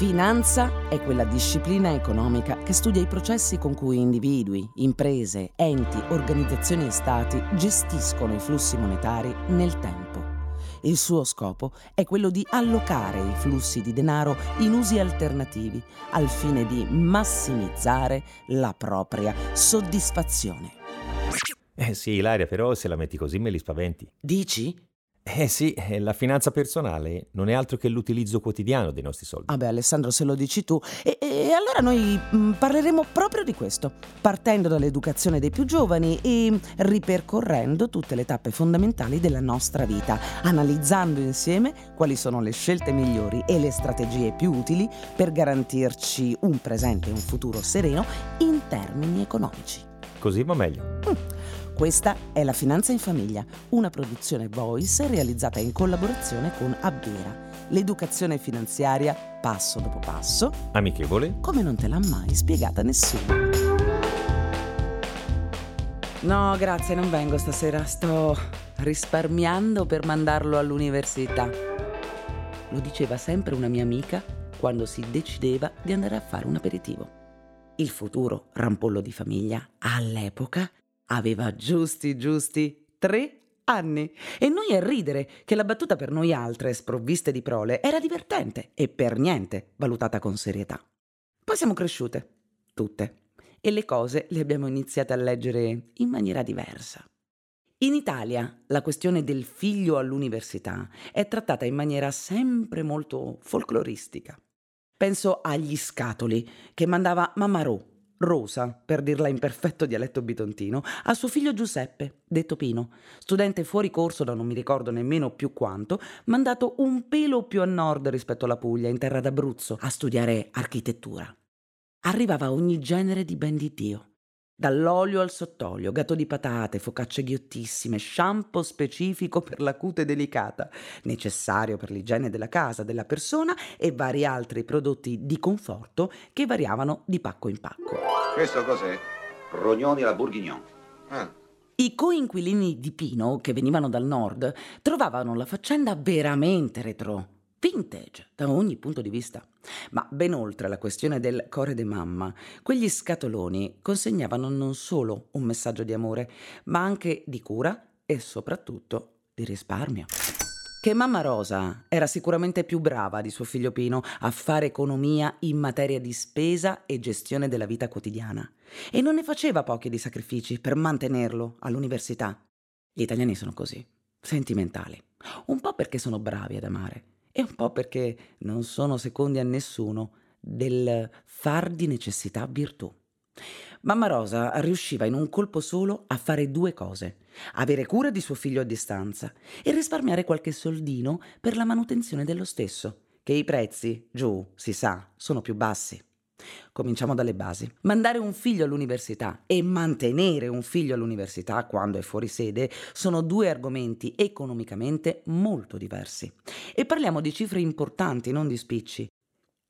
Finanza è quella disciplina economica che studia i processi con cui individui, imprese, enti, organizzazioni e stati gestiscono i flussi monetari nel tempo. Il suo scopo è quello di allocare i flussi di denaro in usi alternativi al fine di massimizzare la propria soddisfazione. Eh sì, Ilaria, però se la metti così me li spaventi. Dici? Eh sì, eh, la finanza personale non è altro che l'utilizzo quotidiano dei nostri soldi. Vabbè Alessandro, se lo dici tu. E, e allora noi mh, parleremo proprio di questo, partendo dall'educazione dei più giovani e ripercorrendo tutte le tappe fondamentali della nostra vita, analizzando insieme quali sono le scelte migliori e le strategie più utili per garantirci un presente e un futuro sereno in termini economici. Così va meglio. Mm. Questa è La Finanza in Famiglia, una produzione Voice realizzata in collaborazione con Abbera, l'educazione finanziaria passo dopo passo, amichevole, come non te l'ha mai spiegata nessuno. No, grazie, non vengo stasera, sto risparmiando per mandarlo all'università. Lo diceva sempre una mia amica quando si decideva di andare a fare un aperitivo. Il futuro rampollo di famiglia all'epoca aveva giusti giusti tre anni e noi a ridere che la battuta per noi altre sprovviste di prole era divertente e per niente valutata con serietà. Poi siamo cresciute, tutte, e le cose le abbiamo iniziate a leggere in maniera diversa. In Italia la questione del figlio all'università è trattata in maniera sempre molto folcloristica. Penso agli scatoli che mandava Mamma Ro Rosa, per dirla in perfetto dialetto bitontino, a suo figlio Giuseppe, detto Pino, studente fuori corso da non mi ricordo nemmeno più quanto, mandato un pelo più a nord rispetto alla Puglia, in terra d'Abruzzo, a studiare architettura. Arrivava ogni genere di ben di Dio dall'olio al sottolio, gatto di patate, focacce ghiottissime, shampoo specifico per la cute delicata, necessario per l'igiene della casa, della persona e vari altri prodotti di conforto che variavano di pacco in pacco. Questo cos'è? Rognoni alla Bourguignon. Ah. I coinquilini di Pino, che venivano dal nord, trovavano la faccenda veramente retro vintage da ogni punto di vista. Ma ben oltre la questione del core de mamma, quegli scatoloni consegnavano non solo un messaggio di amore, ma anche di cura e soprattutto di risparmio. Che mamma Rosa era sicuramente più brava di suo figlio Pino a fare economia in materia di spesa e gestione della vita quotidiana e non ne faceva pochi di sacrifici per mantenerlo all'università. Gli italiani sono così, sentimentali, un po' perché sono bravi ad amare e un po' perché non sono secondi a nessuno del far di necessità virtù. Mamma Rosa riusciva in un colpo solo a fare due cose, avere cura di suo figlio a distanza e risparmiare qualche soldino per la manutenzione dello stesso, che i prezzi, giù, si sa, sono più bassi. Cominciamo dalle basi. Mandare un figlio all'università e mantenere un figlio all'università quando è fuori sede sono due argomenti economicamente molto diversi. E parliamo di cifre importanti, non di spicci.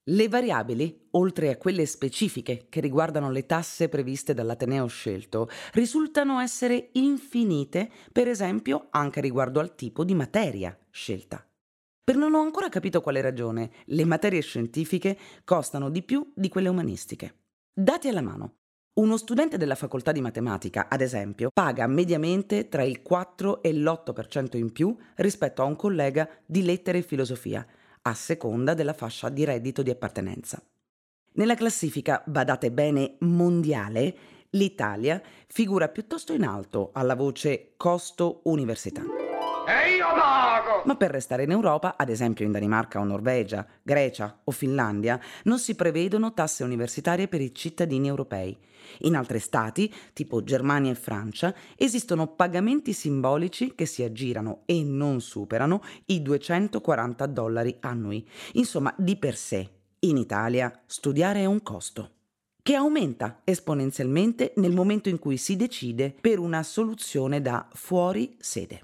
Le variabili, oltre a quelle specifiche che riguardano le tasse previste dall'Ateneo scelto, risultano essere infinite, per esempio anche riguardo al tipo di materia scelta. Per non ho ancora capito quale ragione, le materie scientifiche costano di più di quelle umanistiche. Dati alla mano. Uno studente della facoltà di matematica, ad esempio, paga mediamente tra il 4 e l'8% in più rispetto a un collega di lettere e filosofia, a seconda della fascia di reddito di appartenenza. Nella classifica, badate bene, mondiale, l'Italia figura piuttosto in alto alla voce costo università. E io pago! Ma per restare in Europa, ad esempio in Danimarca o Norvegia, Grecia o Finlandia, non si prevedono tasse universitarie per i cittadini europei. In altri stati, tipo Germania e Francia, esistono pagamenti simbolici che si aggirano e non superano i 240 dollari annui. Insomma, di per sé, in Italia, studiare è un costo che aumenta esponenzialmente nel momento in cui si decide per una soluzione da fuori sede.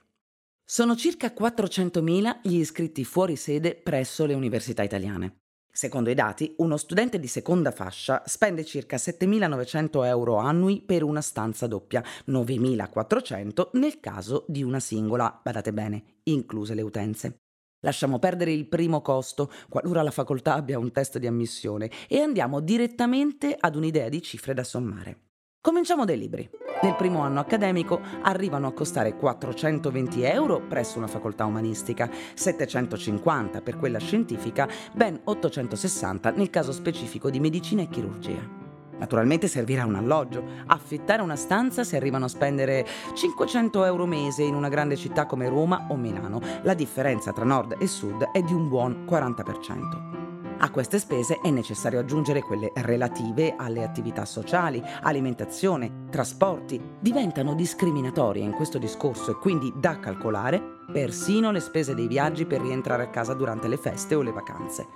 Sono circa 400.000 gli iscritti fuori sede presso le università italiane. Secondo i dati, uno studente di seconda fascia spende circa 7.900 euro annui per una stanza doppia, 9.400 nel caso di una singola, badate bene, incluse le utenze. Lasciamo perdere il primo costo, qualora la facoltà abbia un test di ammissione, e andiamo direttamente ad un'idea di cifre da sommare. Cominciamo dai libri. Nel primo anno accademico arrivano a costare 420 euro presso una facoltà umanistica, 750 per quella scientifica, ben 860 nel caso specifico di medicina e chirurgia. Naturalmente servirà un alloggio. Affittare una stanza si arrivano a spendere 500 euro mese in una grande città come Roma o Milano. La differenza tra nord e sud è di un buon 40%. A queste spese è necessario aggiungere quelle relative alle attività sociali, alimentazione, trasporti. Diventano discriminatorie in questo discorso e quindi da calcolare persino le spese dei viaggi per rientrare a casa durante le feste o le vacanze.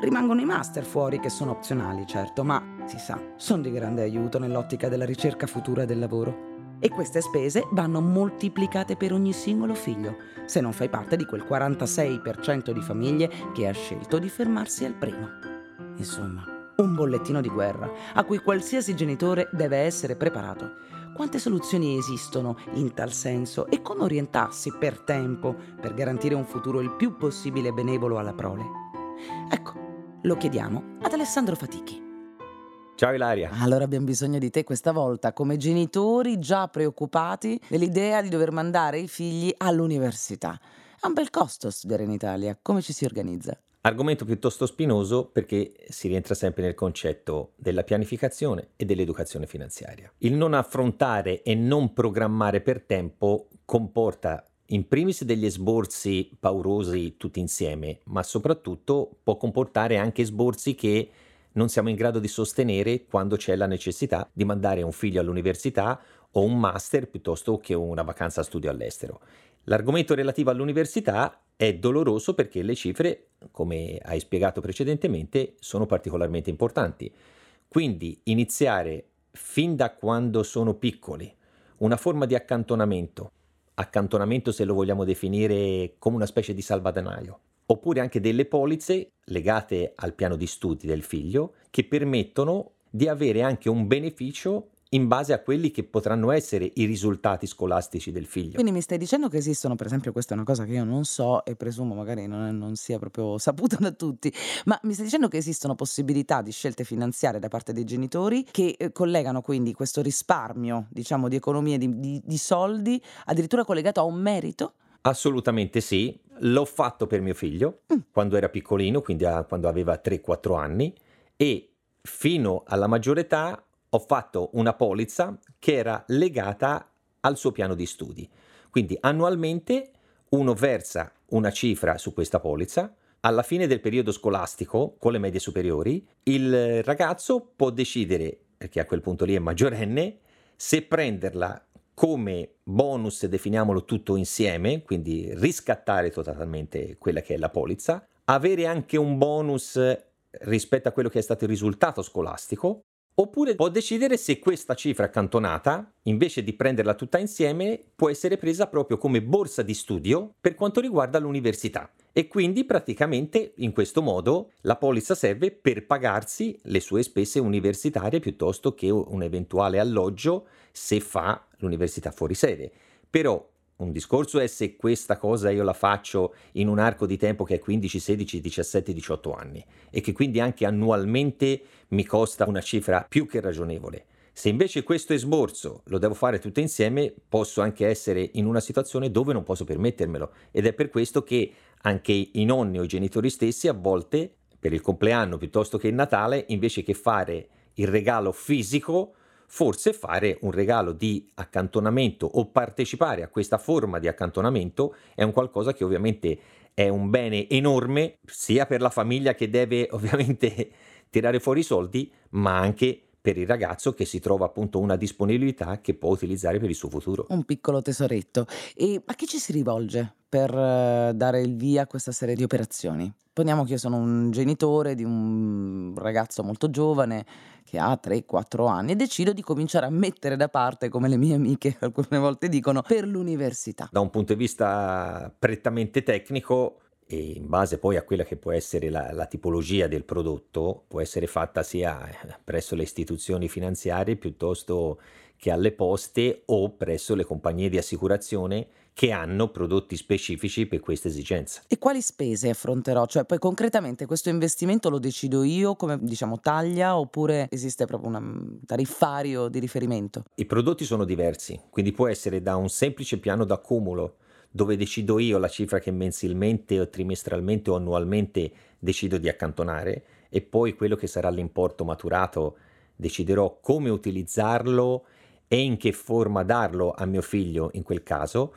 Rimangono i master fuori che sono opzionali, certo, ma si sa, sono di grande aiuto nell'ottica della ricerca futura del lavoro. E queste spese vanno moltiplicate per ogni singolo figlio, se non fai parte di quel 46% di famiglie che ha scelto di fermarsi al primo. Insomma, un bollettino di guerra a cui qualsiasi genitore deve essere preparato. Quante soluzioni esistono in tal senso e come orientarsi per tempo per garantire un futuro il più possibile benevolo alla prole? Ecco, lo chiediamo ad Alessandro Fatichi. Ciao Ilaria. Allora abbiamo bisogno di te questa volta come genitori già preoccupati dell'idea di dover mandare i figli all'università. È un bel costo studiare in Italia, come ci si organizza? Argomento piuttosto spinoso perché si rientra sempre nel concetto della pianificazione e dell'educazione finanziaria. Il non affrontare e non programmare per tempo comporta in primis degli sborsi paurosi tutti insieme, ma soprattutto può comportare anche sborsi che non siamo in grado di sostenere quando c'è la necessità di mandare un figlio all'università o un master piuttosto che una vacanza studio all'estero. L'argomento relativo all'università è doloroso perché le cifre, come hai spiegato precedentemente, sono particolarmente importanti. Quindi iniziare fin da quando sono piccoli una forma di accantonamento, accantonamento se lo vogliamo definire come una specie di salvadanaio, oppure anche delle polizze legate al piano di studi del figlio che permettono di avere anche un beneficio in base a quelli che potranno essere i risultati scolastici del figlio. Quindi mi stai dicendo che esistono, per esempio, questa è una cosa che io non so e presumo magari non, non sia proprio saputa da tutti, ma mi stai dicendo che esistono possibilità di scelte finanziarie da parte dei genitori che eh, collegano quindi questo risparmio, diciamo, di economia di, di, di soldi addirittura collegato a un merito? Assolutamente sì, l'ho fatto per mio figlio mm. quando era piccolino, quindi a, quando aveva 3-4 anni e fino alla maggiore età ho fatto una polizza che era legata al suo piano di studi. Quindi annualmente uno versa una cifra su questa polizza, alla fine del periodo scolastico, con le medie superiori, il ragazzo può decidere, perché a quel punto lì è maggiorenne, se prenderla come bonus, definiamolo tutto insieme, quindi riscattare totalmente quella che è la polizza, avere anche un bonus rispetto a quello che è stato il risultato scolastico, oppure può decidere se questa cifra accantonata, invece di prenderla tutta insieme, può essere presa proprio come borsa di studio per quanto riguarda l'università. E quindi praticamente in questo modo la polizza serve per pagarsi le sue spese universitarie piuttosto che un eventuale alloggio se fa l'università fuori sede. Però un discorso è se questa cosa io la faccio in un arco di tempo che è 15, 16, 17, 18 anni e che quindi anche annualmente mi costa una cifra più che ragionevole. Se invece questo esborso lo devo fare tutto insieme, posso anche essere in una situazione dove non posso permettermelo ed è per questo che anche i nonni o i genitori stessi a volte per il compleanno piuttosto che il Natale, invece che fare il regalo fisico, forse fare un regalo di accantonamento o partecipare a questa forma di accantonamento è un qualcosa che ovviamente è un bene enorme sia per la famiglia che deve ovviamente tirare fuori i soldi, ma anche per il ragazzo che si trova appunto una disponibilità che può utilizzare per il suo futuro. Un piccolo tesoretto. E a chi ci si rivolge per eh, dare il via a questa serie di operazioni? Poniamo che io sono un genitore di un ragazzo molto giovane che ha 3-4 anni e decido di cominciare a mettere da parte, come le mie amiche alcune volte dicono, per l'università. Da un punto di vista prettamente tecnico, e in base poi a quella che può essere la, la, tipologia del prodotto, può essere fatta sia presso le istituzioni finanziarie piuttosto che alle poste o presso le compagnie di assicurazione che hanno prodotti specifici per questa esigenza. E quali spese affronterò? Cioè, poi concretamente questo investimento lo decido io come diciamo taglia oppure esiste proprio un tariffario di riferimento? I prodotti sono diversi, quindi può essere da un semplice piano d'accumulo dove decido io la cifra che mensilmente o trimestralmente o annualmente decido di accantonare e poi quello che sarà l'importo maturato deciderò come utilizzarlo e in che forma darlo a mio figlio in quel caso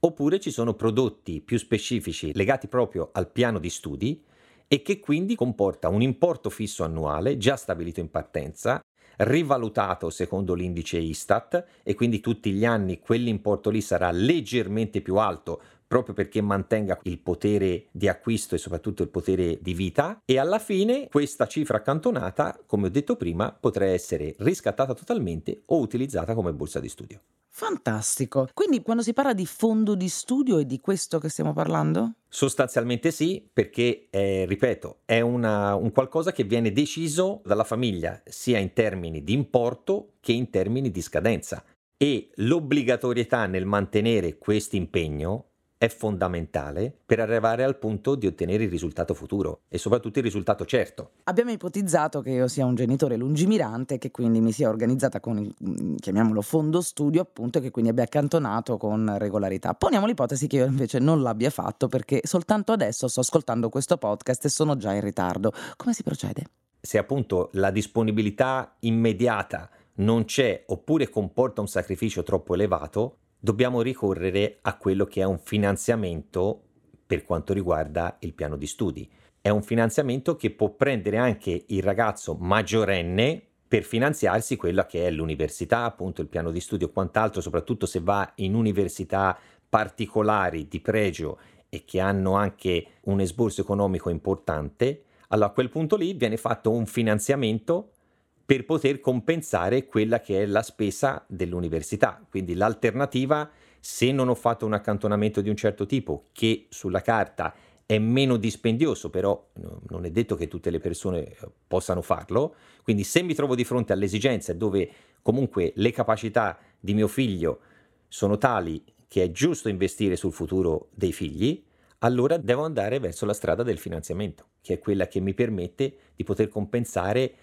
Oppure ci sono prodotti più specifici legati proprio al piano di studi e che quindi comporta un importo fisso annuale già stabilito in partenza, rivalutato secondo l'indice Istat e quindi tutti gli anni quell'importo lì sarà leggermente più alto proprio perché mantenga il potere di acquisto e soprattutto il potere di vita e alla fine questa cifra accantonata, come ho detto prima, potrà essere riscattata totalmente o utilizzata come borsa di studio. Fantastico. Quindi quando si parla di fondo di studio è di questo che stiamo parlando? Sostanzialmente sì, perché, eh, ripeto, è una, un qualcosa che viene deciso dalla famiglia sia in termini di importo che in termini di scadenza. E l'obbligatorietà nel mantenere questo impegno è fondamentale per arrivare al punto di ottenere il risultato futuro e soprattutto il risultato certo. Abbiamo ipotizzato che io sia un genitore lungimirante che quindi mi sia organizzata con, mm, chiamiamolo fondo studio, appunto, e che quindi abbia accantonato con regolarità. Poniamo l'ipotesi che io invece non l'abbia fatto perché soltanto adesso sto ascoltando questo podcast e sono già in ritardo. Come si procede? Se appunto la disponibilità immediata non c'è oppure comporta un sacrificio troppo elevato, dobbiamo ricorrere a quello che è un finanziamento per quanto riguarda il piano di studi. È un finanziamento che può prendere anche il ragazzo maggiorenne per finanziarsi quella che è l'università, appunto il piano di studio e quant'altro, soprattutto se va in università particolari di pregio e che hanno anche un esborso economico importante, allora a quel punto lì viene fatto un finanziamento per poter compensare quella che è la spesa dell'università. Quindi l'alternativa, se non ho fatto un accantonamento di un certo tipo, che sulla carta è meno dispendioso, però non è detto che tutte le persone eh, possano farlo, quindi se mi trovo di fronte alle esigenze dove comunque le capacità di mio figlio sono tali che è giusto investire sul futuro dei figli, allora devo andare verso la strada del finanziamento, che è quella che mi permette di poter compensare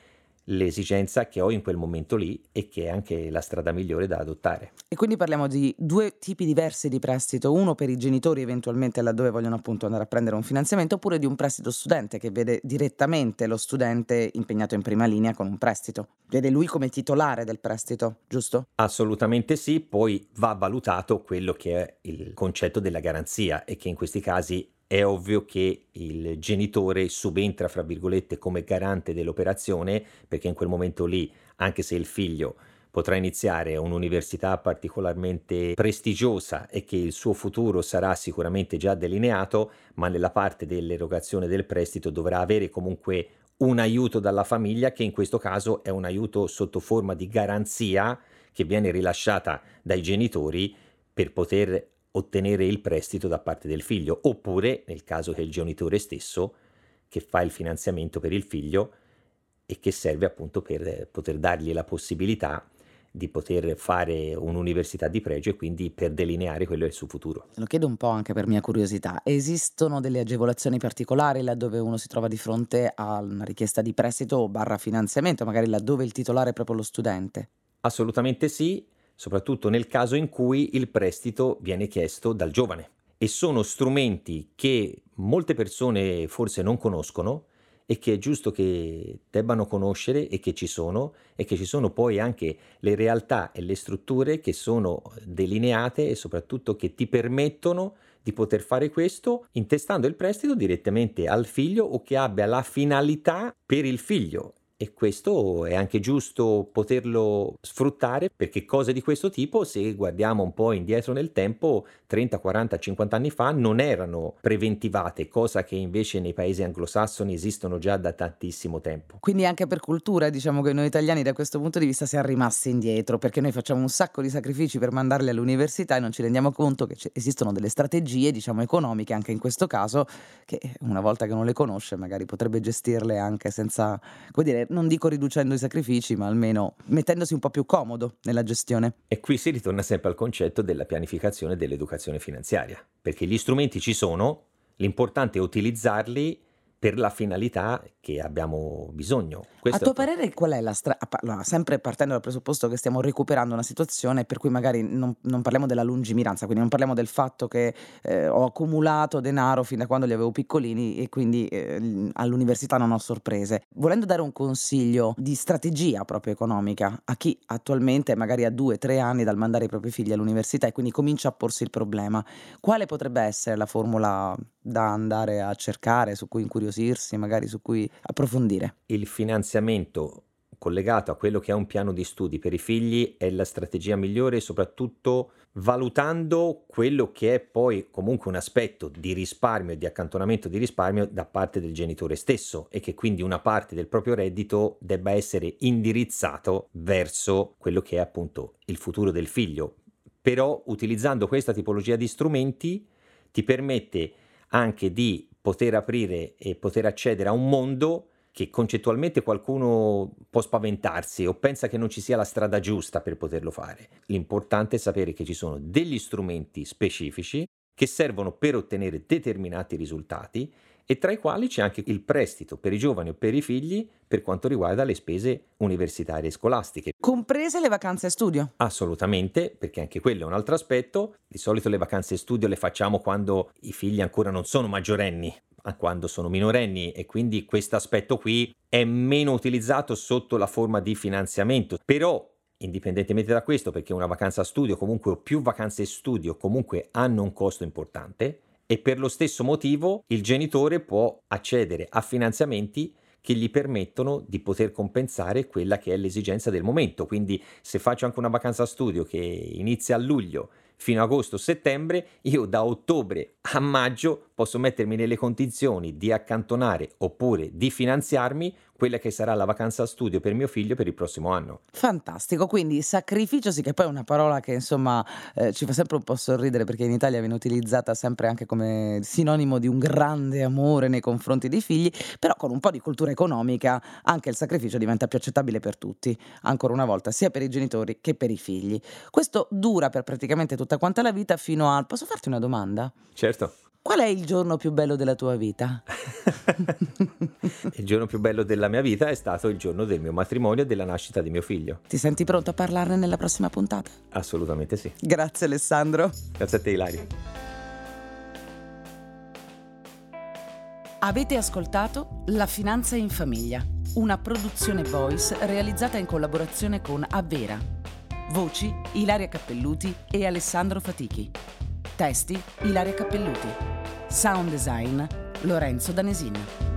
l'esigenza che ho in quel momento lì e che è anche la strada migliore da adottare. E quindi parliamo di due tipi diversi di prestito, uno per i genitori eventualmente laddove vogliono appunto andare a prendere un finanziamento, oppure di un prestito studente che vede direttamente lo studente impegnato in prima linea con un prestito. Vede lui come titolare del prestito, giusto? Assolutamente sì, poi va valutato quello che è il concetto della garanzia e che in questi casi è ovvio che il genitore subentra, fra virgolette, come garante dell'operazione, perché in quel momento lì, anche se il figlio potrà iniziare un'università particolarmente prestigiosa e che il suo futuro sarà sicuramente già delineato, ma nella parte dell'erogazione del prestito dovrà avere comunque un aiuto dalla famiglia che in questo caso è un aiuto sotto forma di garanzia che viene rilasciata dai genitori per poter ottenere il prestito da parte del figlio, oppure nel caso che il genitore stesso che fa il finanziamento per il figlio e che serve appunto per poter dargli la possibilità di poter fare un'università di pregio e quindi per delineare quello che è il suo futuro. Lo chiedo un po' anche per mia curiosità. Esistono delle agevolazioni particolari laddove uno si trova di fronte a una richiesta di prestito o barra finanziamento, magari laddove il titolare è proprio lo studente? Assolutamente sì, soprattutto nel caso in cui il prestito viene chiesto dal giovane. E sono strumenti che molte persone forse non conoscono e che è giusto che debbano conoscere e che ci sono e che ci sono poi anche le realtà e le strutture che sono delineate e soprattutto che ti permettono di poter fare questo intestando il prestito direttamente al figlio o che abbia la finalità per il figlio e questo è anche giusto poterlo sfruttare perché cose di questo tipo, se guardiamo un po' indietro nel tempo, 30, 40, 50 anni fa non erano preventivate, cosa che invece nei paesi anglosassoni esistono già da tantissimo tempo. Quindi anche per cultura diciamo che noi italiani da questo punto di vista siamo rimasti indietro perché noi facciamo un sacco di sacrifici per mandarli all'università e non ci rendiamo conto che esistono delle strategie diciamo economiche anche in questo caso che una volta che non le conosce magari potrebbe gestirle anche senza, come dire, non dico riducendo i sacrifici, ma almeno mettendosi un po' più comodo nella gestione. E qui si ritorna sempre al concetto della pianificazione dell'educazione finanziaria, perché gli strumenti ci sono, l'importante è utilizzarli per la finalità che abbiamo bisogno. Questo a tuo parere qual è la strada? Allora, sempre partendo dal presupposto che stiamo recuperando una situazione per cui magari non, non parliamo della lungimiranza, quindi non parliamo del fatto che eh, ho accumulato denaro fin da quando li avevo piccolini e quindi eh, all'università non ho sorprese. Volendo dare un consiglio di strategia proprio economica a chi attualmente magari ha due, tre anni dal mandare i propri figli all'università e quindi comincia a porsi il problema, quale potrebbe essere la formula da andare a cercare, su cui incuriosirsi, magari su cui approfondire? Il finanziamento collegato a quello che è un piano di studi per i figli è la strategia migliore, soprattutto valutando quello che è poi comunque un aspetto di risparmio e di accantonamento di risparmio da parte del genitore stesso e che quindi una parte del proprio reddito debba essere indirizzato verso quello che è appunto il futuro del figlio. Però utilizzando questa tipologia di strumenti ti permette anche di poter aprire e poter accedere a un mondo che concettualmente qualcuno può spaventarsi o pensa che non ci sia la strada giusta per poterlo fare. L'importante è sapere che ci sono degli strumenti specifici che servono per ottenere determinati risultati e tra i quali c'è anche il prestito per i giovani o per i figli per quanto riguarda le spese universitarie e scolastiche. Comprese le vacanze studio? Assolutamente, perché anche quello è un altro aspetto. Di solito le vacanze studio le facciamo quando i figli ancora non sono maggiorenni, a quando sono minorenni e quindi questo aspetto qui è meno utilizzato sotto la forma di finanziamento. Però indipendentemente da questo, perché una vacanza studio comunque o più vacanze studio comunque hanno un costo importante, e per lo stesso motivo il genitore può accedere a finanziamenti che gli permettono di poter compensare quella che è l'esigenza del momento. Quindi se faccio anche una vacanza studio che inizia a luglio fino a agosto-settembre, io da ottobre a maggio posso mettermi nelle condizioni di accantonare oppure di finanziarmi quella che sarà la vacanza studio per mio figlio per il prossimo anno. Fantastico, quindi sacrificio sì che poi è una parola che insomma eh, ci fa sempre un po' sorridere perché in Italia viene utilizzata sempre anche come sinonimo di un grande amore nei confronti dei figli, però con un po' di cultura economica anche il sacrificio diventa più accettabile per tutti, ancora una volta, sia per i genitori che per i figli. Questo dura per praticamente tutta quanta la vita fino al... Posso farti una domanda? Certo. Qual è il giorno più bello della tua vita? il giorno più bello della mia vita è stato il giorno del mio matrimonio e della nascita di mio figlio. Ti senti pronto a parlarne nella prossima puntata? Assolutamente sì. Grazie Alessandro. Grazie a te Ilaria. Avete ascoltato La Finanza in Famiglia, una produzione voice realizzata in collaborazione con Avvera. Voci Ilaria Cappelluti e Alessandro Fatichi. Testi Ilaria Cappelluti. Sound design Lorenzo Danesin.